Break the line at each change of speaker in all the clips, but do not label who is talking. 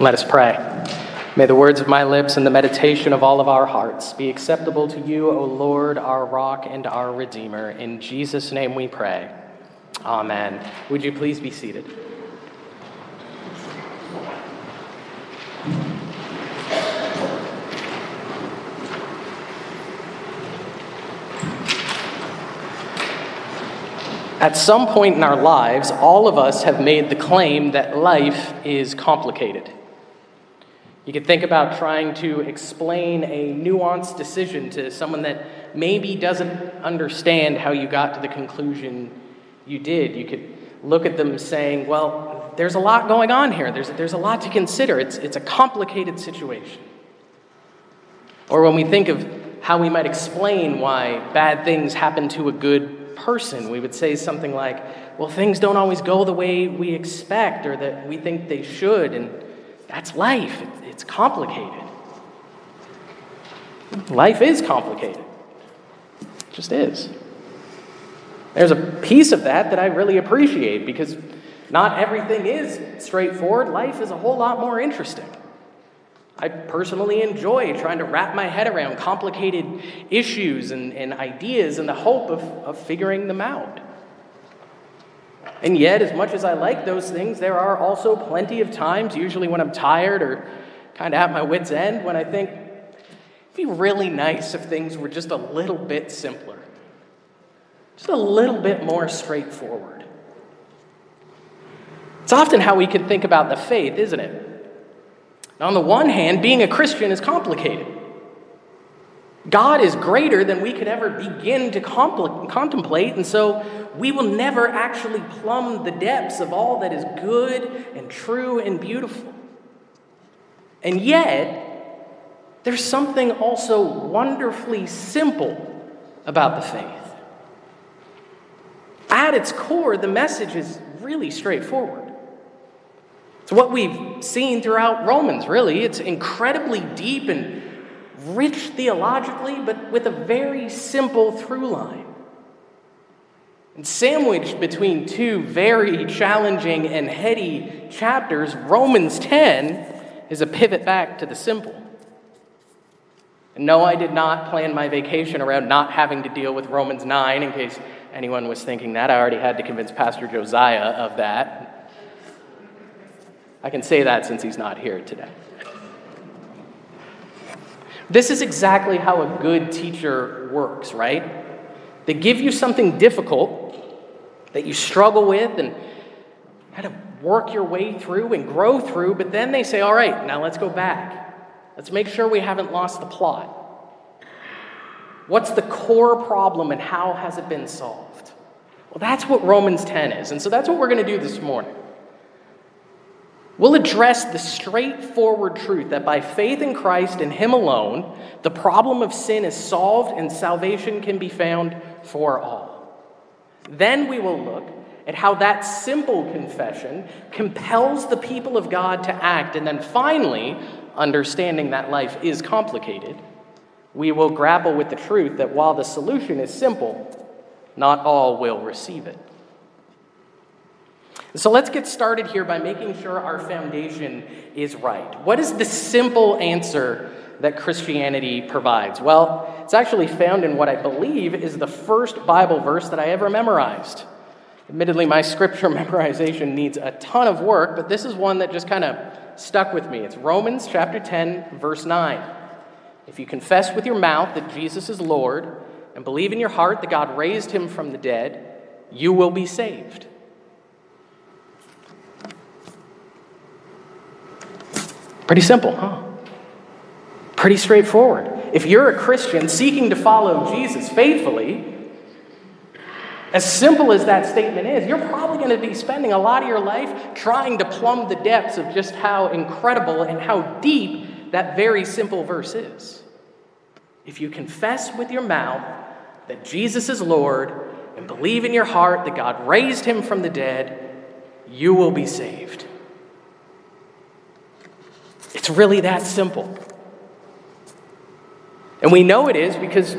Let us pray. May the words of my lips and the meditation of all of our hearts be acceptable to you, O Lord, our rock and our Redeemer. In Jesus' name we pray. Amen. Would you please be seated? At some point in our lives, all of us have made the claim that life is complicated. You could think about trying to explain a nuanced decision to someone that maybe doesn't understand how you got to the conclusion you did. You could look at them saying, Well, there's a lot going on here, there's, there's a lot to consider. It's, it's a complicated situation. Or when we think of how we might explain why bad things happen to a good person, we would say something like, Well, things don't always go the way we expect or that we think they should. And that's life. It's complicated. Life is complicated. It just is. There's a piece of that that I really appreciate because not everything is straightforward. Life is a whole lot more interesting. I personally enjoy trying to wrap my head around complicated issues and, and ideas in the hope of, of figuring them out. And yet, as much as I like those things, there are also plenty of times, usually when I'm tired or kind of at my wits' end, when I think it'd be really nice if things were just a little bit simpler, just a little bit more straightforward. It's often how we can think about the faith, isn't it? On the one hand, being a Christian is complicated. God is greater than we could ever begin to compl- contemplate, and so we will never actually plumb the depths of all that is good and true and beautiful. And yet, there's something also wonderfully simple about the faith. At its core, the message is really straightforward. It's what we've seen throughout Romans, really. It's incredibly deep and rich theologically, but with a very simple through line. And sandwiched between two very challenging and heady chapters, Romans 10 is a pivot back to the simple. And no, I did not plan my vacation around not having to deal with Romans 9, in case anyone was thinking that. I already had to convince Pastor Josiah of that. I can say that since he's not here today. This is exactly how a good teacher works, right? They give you something difficult that you struggle with and kind of work your way through and grow through, but then they say, all right, now let's go back. Let's make sure we haven't lost the plot. What's the core problem and how has it been solved? Well, that's what Romans 10 is. And so that's what we're going to do this morning. We'll address the straightforward truth that by faith in Christ and Him alone, the problem of sin is solved and salvation can be found for all. Then we will look at how that simple confession compels the people of God to act. And then finally, understanding that life is complicated, we will grapple with the truth that while the solution is simple, not all will receive it. So let's get started here by making sure our foundation is right. What is the simple answer that Christianity provides? Well, it's actually found in what I believe is the first Bible verse that I ever memorized. Admittedly, my scripture memorization needs a ton of work, but this is one that just kind of stuck with me. It's Romans chapter 10, verse 9. If you confess with your mouth that Jesus is Lord and believe in your heart that God raised him from the dead, you will be saved. Pretty simple, huh? Pretty straightforward. If you're a Christian seeking to follow Jesus faithfully, as simple as that statement is, you're probably going to be spending a lot of your life trying to plumb the depths of just how incredible and how deep that very simple verse is. If you confess with your mouth that Jesus is Lord and believe in your heart that God raised him from the dead, you will be saved. It's really that simple. And we know it is because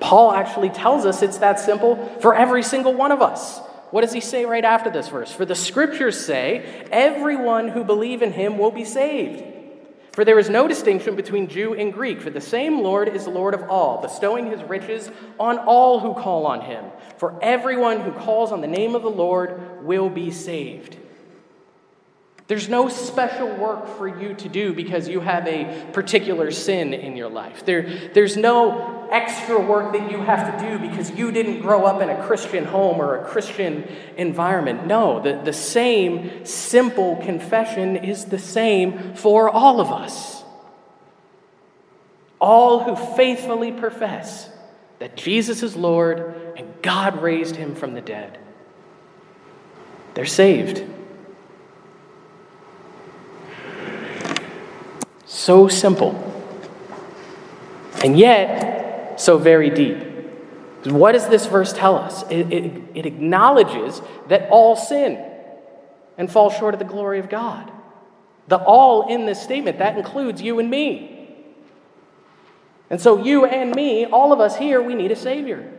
Paul actually tells us it's that simple for every single one of us. What does he say right after this verse? For the scriptures say, everyone who believe in him will be saved. For there is no distinction between Jew and Greek, for the same Lord is Lord of all, bestowing his riches on all who call on him. For everyone who calls on the name of the Lord will be saved. There's no special work for you to do because you have a particular sin in your life. There, there's no extra work that you have to do because you didn't grow up in a Christian home or a Christian environment. No, the, the same simple confession is the same for all of us. All who faithfully profess that Jesus is Lord and God raised him from the dead, they're saved. So simple. And yet, so very deep. What does this verse tell us? It, it, it, acknowledges that all sin and fall short of the glory of God. The all in this statement, that includes you and me. And so, you and me, all of us here, we need a Savior.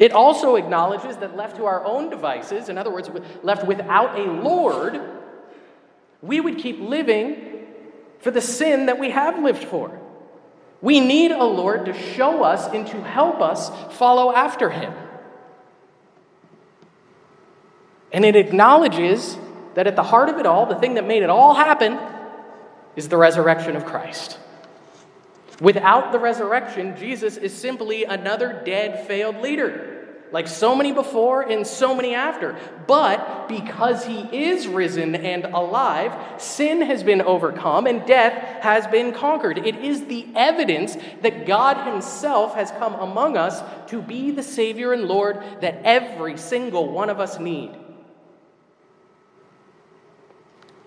It also acknowledges that left to our own devices, in other words, left without a Lord, we would keep living for the sin that we have lived for. We need a Lord to show us and to help us follow after him. And it acknowledges that at the heart of it all, the thing that made it all happen is the resurrection of Christ. Without the resurrection, Jesus is simply another dead, failed leader like so many before and so many after. But because he is risen and alive, sin has been overcome and death has been conquered. It is the evidence that God himself has come among us to be the Savior and Lord that every single one of us need.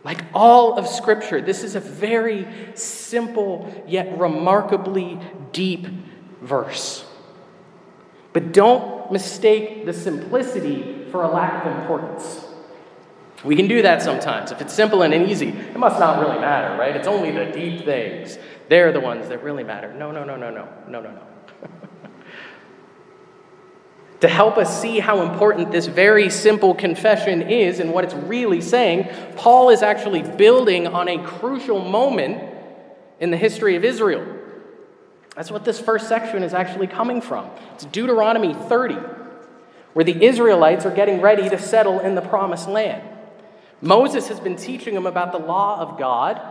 Like all of Scripture, this is a very simple yet remarkably deep verse. But don't mistake the simplicity for a lack of importance. We can do that sometimes. If it's simple and easy, it must not really matter, right? It's only the deep things. They're the ones that really matter. No, no, no, no, no, no, no, no. to help us see how important this very simple confession is and what it's really saying, Paul is actually building on a crucial moment in the history of Israel. That's what this first section is actually coming from. It's Deuteronomy 30, where the Israelites are getting ready to settle in the promised land. Moses has been teaching them about the law of God,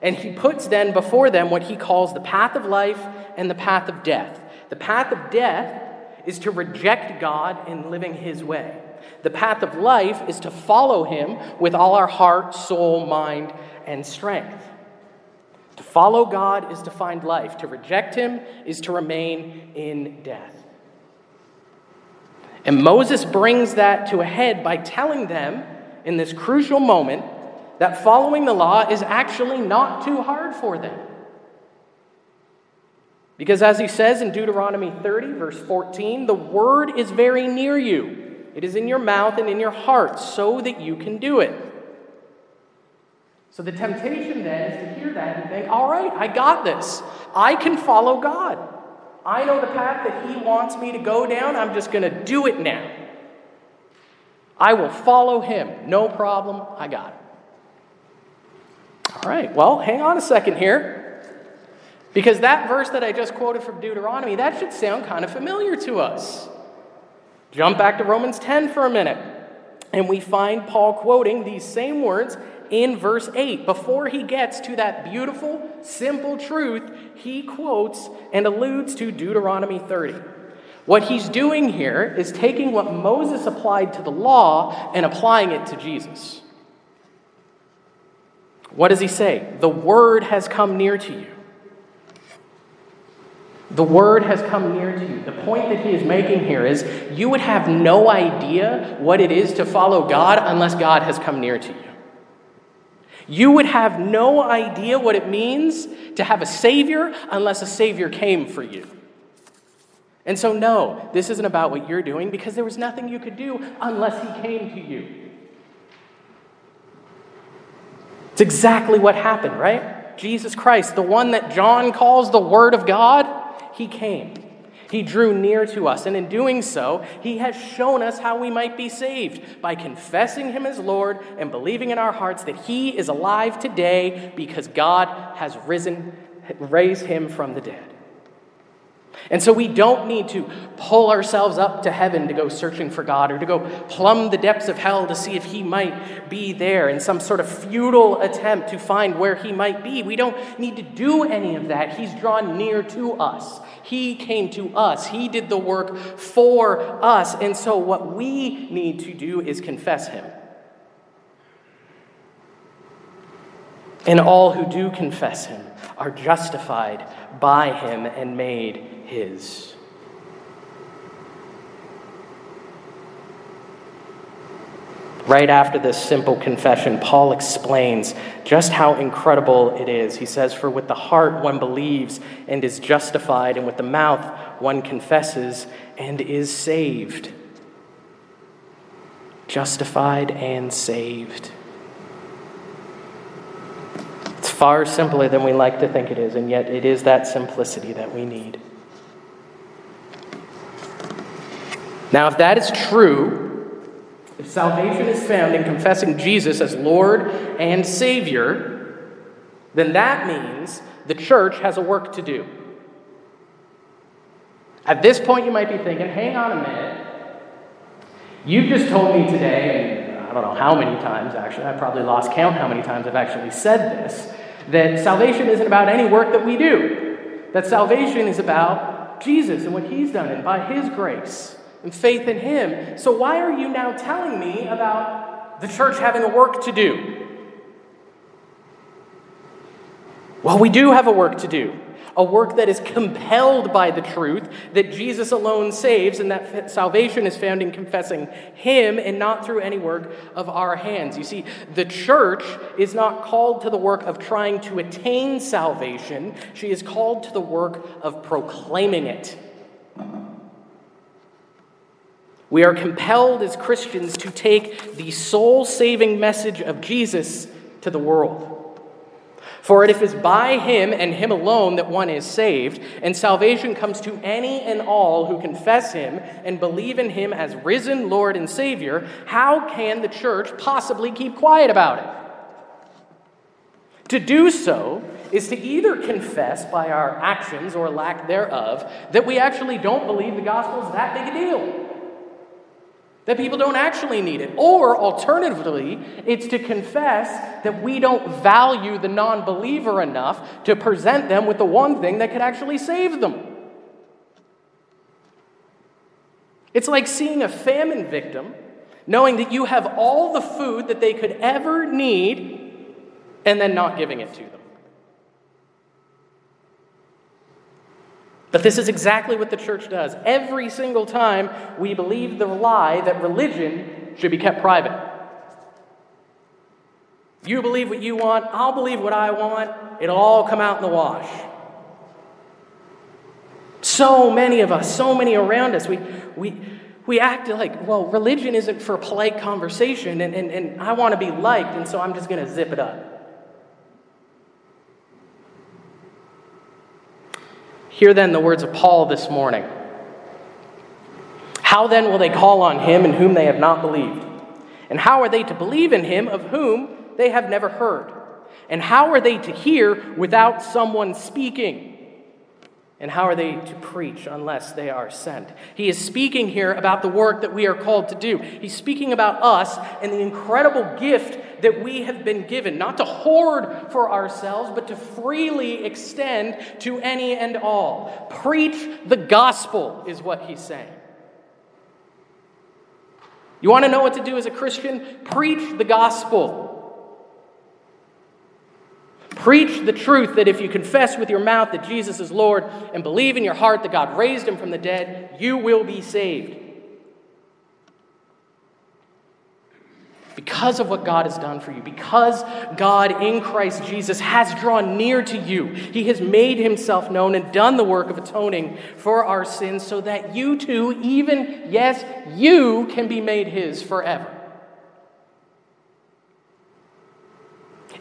and he puts then before them what he calls the path of life and the path of death. The path of death is to reject God in living his way. The path of life is to follow him with all our heart, soul, mind, and strength. To follow God is to find life, to reject Him is to remain in death. And Moses brings that to a head by telling them in this crucial moment that following the law is actually not too hard for them. Because as he says in Deuteronomy 30, verse 14, the word is very near you. It is in your mouth and in your heart, so that you can do it. So the temptation then is to hear that and think, all right, I got this. I can follow God. I know the path that He wants me to go down. I'm just going to do it now. I will follow Him. No problem. I got it. All right, well, hang on a second here. Because that verse that I just quoted from Deuteronomy, that should sound kind of familiar to us. Jump back to Romans 10 for a minute. And we find Paul quoting these same words in verse 8. Before he gets to that beautiful, simple truth, he quotes and alludes to Deuteronomy 30. What he's doing here is taking what Moses applied to the law and applying it to Jesus. What does he say? The word has come near to you. The word has come near to you. The point that he is making here is you would have no idea what it is to follow God unless God has come near to you. You would have no idea what it means to have a Savior unless a Savior came for you. And so, no, this isn't about what you're doing because there was nothing you could do unless He came to you. It's exactly what happened, right? Jesus Christ, the one that John calls the Word of God, He came. He drew near to us, and in doing so, He has shown us how we might be saved by confessing Him as Lord and believing in our hearts that He is alive today because God has risen, raised Him from the dead. And so we don't need to pull ourselves up to heaven to go searching for God or to go plumb the depths of hell to see if He might be there in some sort of futile attempt to find where He might be. We don't need to do any of that. He's drawn near to us, He came to us, He did the work for us. And so what we need to do is confess Him. And all who do confess Him are justified by Him and made his. Right after this simple confession, Paul explains just how incredible it is. He says, For with the heart one believes and is justified, and with the mouth one confesses and is saved. Justified and saved. It's far simpler than we like to think it is, and yet it is that simplicity that we need. Now, if that is true, if salvation is found in confessing Jesus as Lord and Savior, then that means the church has a work to do. At this point, you might be thinking, hang on a minute. You've just told me today, and I don't know how many times actually, I probably lost count how many times I've actually said this, that salvation isn't about any work that we do. That salvation is about Jesus and what He's done and by His grace and faith in Him. So, why are you now telling me about the church having a work to do? Well, we do have a work to do. A work that is compelled by the truth that Jesus alone saves, and that salvation is found in confessing Him and not through any work of our hands. You see, the church is not called to the work of trying to attain salvation, she is called to the work of proclaiming it. We are compelled as Christians to take the soul saving message of Jesus to the world. For it if it is by him and him alone that one is saved, and salvation comes to any and all who confess him and believe in him as risen Lord and Savior. How can the church possibly keep quiet about it? To do so is to either confess by our actions or lack thereof that we actually don't believe the gospel is that big a deal that people don't actually need it. Or alternatively, it's to confess that we don't value the non believer enough to present them with the one thing that could actually save them. It's like seeing a famine victim, knowing that you have all the food that they could ever need, and then not giving it to them. But this is exactly what the church does. Every single time we believe the lie that religion should be kept private. You believe what you want, I'll believe what I want, it'll all come out in the wash. So many of us, so many around us, we, we, we act like, well, religion isn't for polite conversation, and, and, and I want to be liked, and so I'm just going to zip it up. Hear then the words of Paul this morning. How then will they call on him in whom they have not believed? And how are they to believe in him of whom they have never heard? And how are they to hear without someone speaking? And how are they to preach unless they are sent? He is speaking here about the work that we are called to do. He's speaking about us and the incredible gift that we have been given, not to hoard for ourselves, but to freely extend to any and all. Preach the gospel, is what he's saying. You want to know what to do as a Christian? Preach the gospel. Preach the truth that if you confess with your mouth that Jesus is Lord and believe in your heart that God raised him from the dead, you will be saved. Because of what God has done for you, because God in Christ Jesus has drawn near to you, He has made Himself known and done the work of atoning for our sins so that you too, even, yes, you can be made His forever.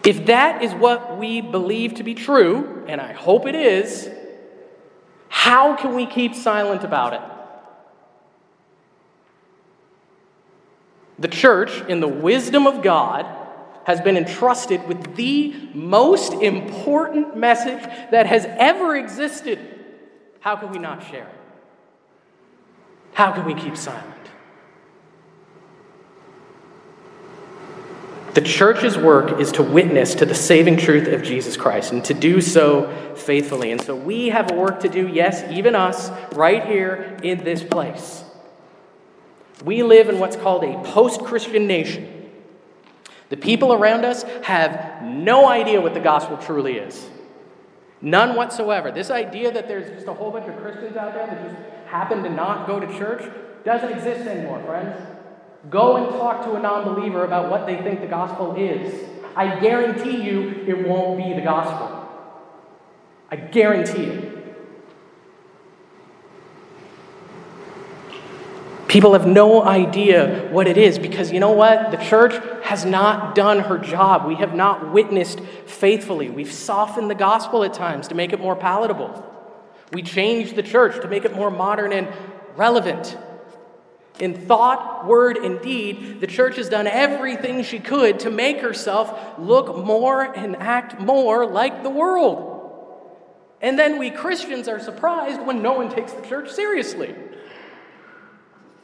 If that is what we believe to be true, and I hope it is, How can we keep silent about it? The church, in the wisdom of God, has been entrusted with the most important message that has ever existed. How can we not share it? How can we keep silent? The church's work is to witness to the saving truth of Jesus Christ and to do so faithfully. And so we have a work to do, yes, even us, right here in this place. We live in what's called a post Christian nation. The people around us have no idea what the gospel truly is. None whatsoever. This idea that there's just a whole bunch of Christians out there that just happen to not go to church doesn't exist anymore, friends. Go and talk to a non believer about what they think the gospel is. I guarantee you it won't be the gospel. I guarantee it. People have no idea what it is because you know what? The church has not done her job. We have not witnessed faithfully. We've softened the gospel at times to make it more palatable. We changed the church to make it more modern and relevant. In thought, word, and deed, the church has done everything she could to make herself look more and act more like the world. And then we Christians are surprised when no one takes the church seriously.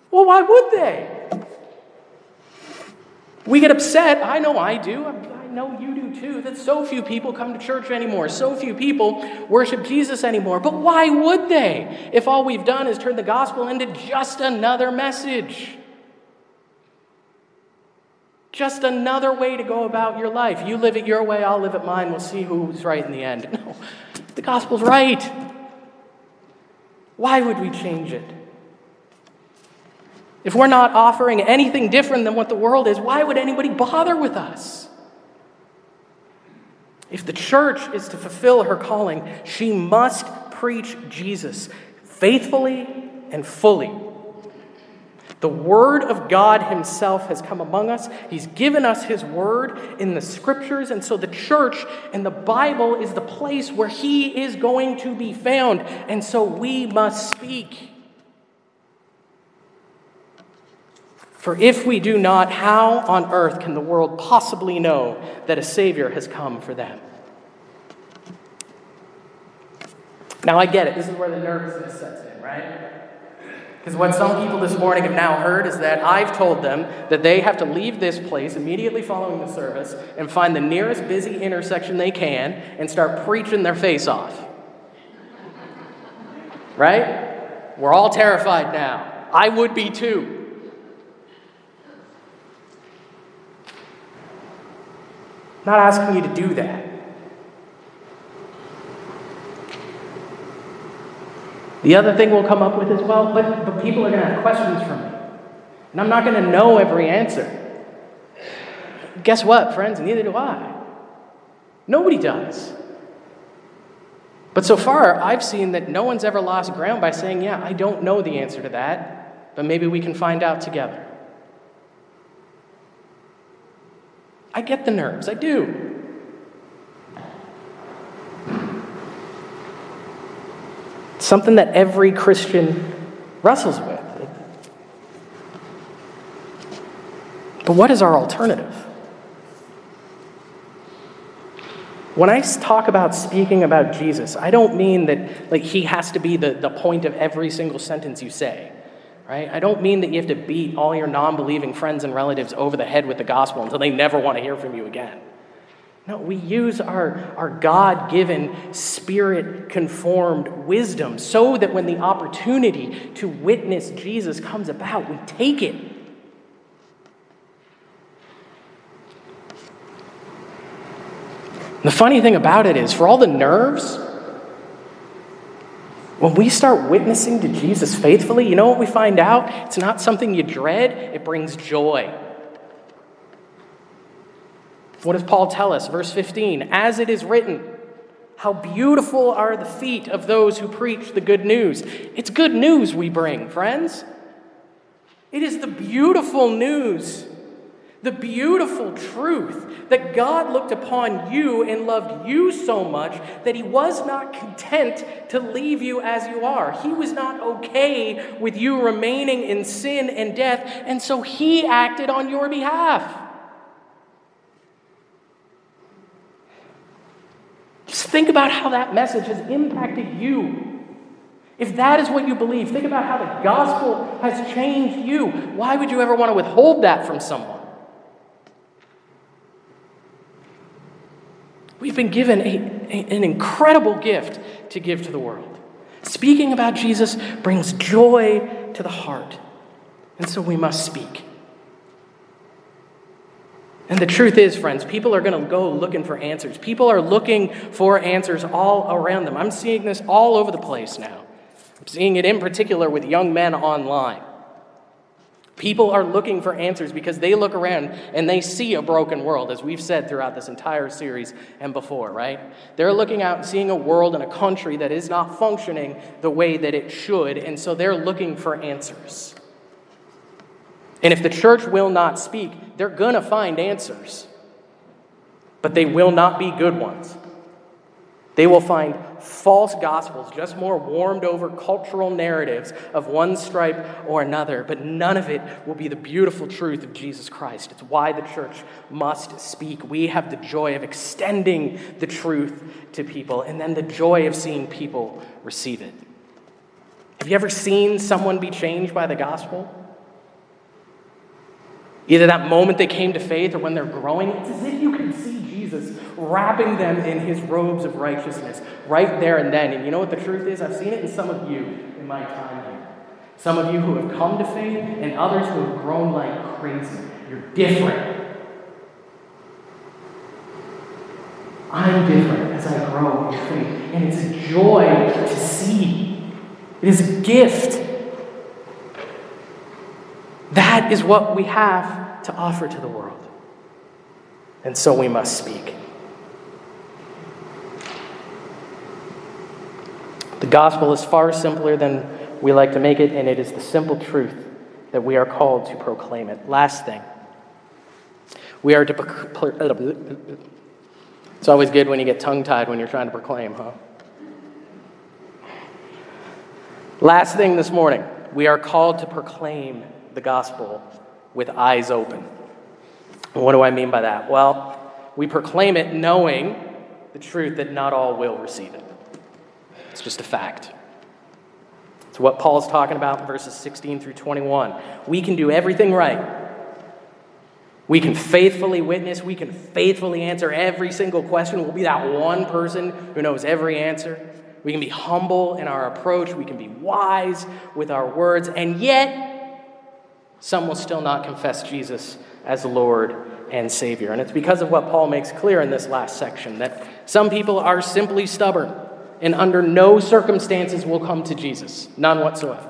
Well, why would they? We get upset. I know I do know you do too, that so few people come to church anymore. So few people worship Jesus anymore. But why would they if all we've done is turn the gospel into just another message? Just another way to go about your life. You live it your way, I'll live it mine. We'll see who's right in the end. No, the gospel's right. Why would we change it? If we're not offering anything different than what the world is, why would anybody bother with us? If the church is to fulfill her calling, she must preach Jesus faithfully and fully. The Word of God Himself has come among us. He's given us His Word in the Scriptures, and so the church and the Bible is the place where He is going to be found, and so we must speak. For if we do not, how on earth can the world possibly know that a Savior has come for them? Now, I get it. This is where the nervousness sets in, right? Because what some people this morning have now heard is that I've told them that they have to leave this place immediately following the service and find the nearest busy intersection they can and start preaching their face off. Right? We're all terrified now. I would be too. not asking you to do that. The other thing we'll come up with is well, but, but people are going to have questions for me. And I'm not going to know every answer. Guess what, friends? Neither do I. Nobody does. But so far, I've seen that no one's ever lost ground by saying, Yeah, I don't know the answer to that, but maybe we can find out together. I get the nerves, I do. Something that every Christian wrestles with. But what is our alternative? When I talk about speaking about Jesus, I don't mean that like he has to be the, the point of every single sentence you say. Right? I don't mean that you have to beat all your non believing friends and relatives over the head with the gospel until they never want to hear from you again. No, we use our, our God given, spirit conformed wisdom so that when the opportunity to witness Jesus comes about, we take it. The funny thing about it is, for all the nerves, when we start witnessing to Jesus faithfully, you know what we find out? It's not something you dread, it brings joy. What does Paul tell us? Verse 15 As it is written, how beautiful are the feet of those who preach the good news. It's good news we bring, friends. It is the beautiful news The beautiful truth that God looked upon you and loved you so much that He was not content to leave you as you are. He was not okay with you remaining in sin and death, and so He acted on your behalf. Just think about how that message has impacted you. If that is what you believe, think about how the gospel has changed you. Why would you ever want to withhold that from someone? We've been given a, a, an incredible gift to give to the world. Speaking about Jesus brings joy to the heart, and so we must speak. And the truth is, friends, people are going to go looking for answers. People are looking for answers all around them. I'm seeing this all over the place now. I'm seeing it in particular with young men online. People are looking for answers because they look around and they see a broken world, as we've said throughout this entire series and before, right? They're looking out and seeing a world and a country that is not functioning the way that it should, and so they're looking for answers. And if the church will not speak, they're going to find answers, but they will not be good ones. They will find false gospels, just more warmed over cultural narratives of one stripe or another, but none of it will be the beautiful truth of Jesus Christ. It's why the church must speak. We have the joy of extending the truth to people, and then the joy of seeing people receive it. Have you ever seen someone be changed by the gospel? Either that moment they came to faith or when they're growing, it's as if you can see Jesus wrapping them in his robes of righteousness right there and then. And you know what the truth is? I've seen it in some of you in my time here. Some of you who have come to faith and others who have grown like crazy. You're different. I'm different as I grow in faith. And it's a joy to see. It is a gift. That is what we have to offer to the world. And so we must speak. The gospel is far simpler than we like to make it, and it is the simple truth that we are called to proclaim it. Last thing, we are to. It's always good when you get tongue tied when you're trying to proclaim, huh? Last thing this morning, we are called to proclaim the gospel with eyes open. what do I mean by that? Well, we proclaim it knowing the truth that not all will receive it. It's just a fact. It's what Paul's talking about in verses 16 through 21. We can do everything right. We can faithfully witness. We can faithfully answer every single question. We'll be that one person who knows every answer. We can be humble in our approach. We can be wise with our words. And yet, some will still not confess Jesus as Lord and Savior. And it's because of what Paul makes clear in this last section that some people are simply stubborn and under no circumstances will come to Jesus, none whatsoever.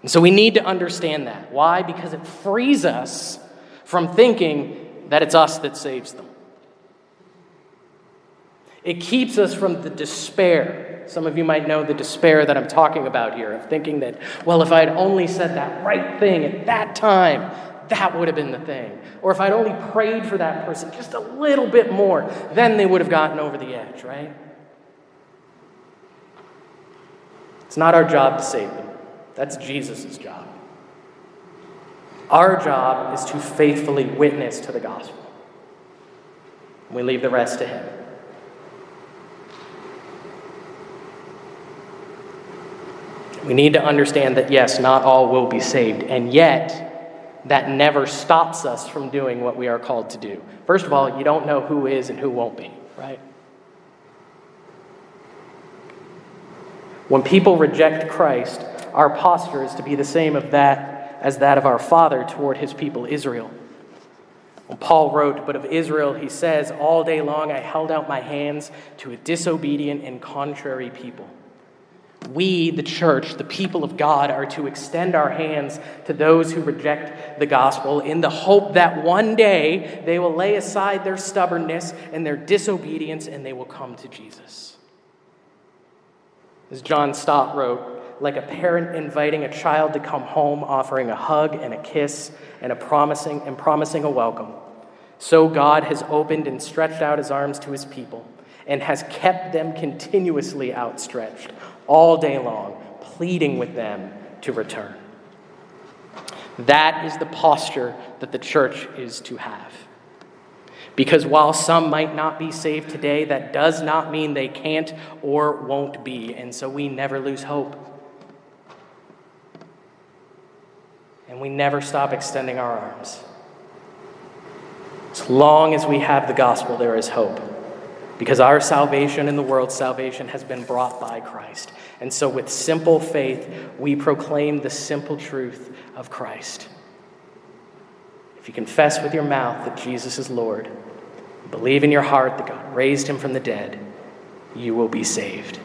And so we need to understand that. Why? Because it frees us from thinking that it's us that saves them. It keeps us from the despair. Some of you might know the despair that I'm talking about here of thinking that, well, if I had only said that right thing at that time, that would have been the thing. Or if I'd only prayed for that person just a little bit more, then they would have gotten over the edge, right? It's not our job to save them, that's Jesus' job. Our job is to faithfully witness to the gospel. We leave the rest to Him. We need to understand that, yes, not all will be saved, and yet that never stops us from doing what we are called to do. First of all, you don't know who is and who won't be, right? When people reject Christ, our posture is to be the same of that as that of our father toward his people Israel. When Paul wrote, But of Israel, he says, All day long I held out my hands to a disobedient and contrary people we, the church, the people of God, are to extend our hands to those who reject the gospel in the hope that one day they will lay aside their stubbornness and their disobedience and they will come to Jesus. As John Stott wrote, like a parent inviting a child to come home, offering a hug and a kiss and a promising and promising a welcome. So God has opened and stretched out his arms to his people and has kept them continuously outstretched all day long, pleading with them to return. That is the posture that the church is to have. Because while some might not be saved today, that does not mean they can't or won't be. And so we never lose hope. And we never stop extending our arms. As long as we have the gospel, there is hope. Because our salvation and the world's salvation has been brought by Christ. And so, with simple faith, we proclaim the simple truth of Christ. If you confess with your mouth that Jesus is Lord, believe in your heart that God raised him from the dead, you will be saved.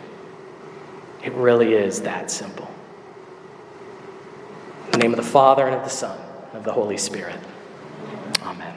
It really is that simple. In the name of the Father, and of the Son, and of the Holy Spirit. Amen.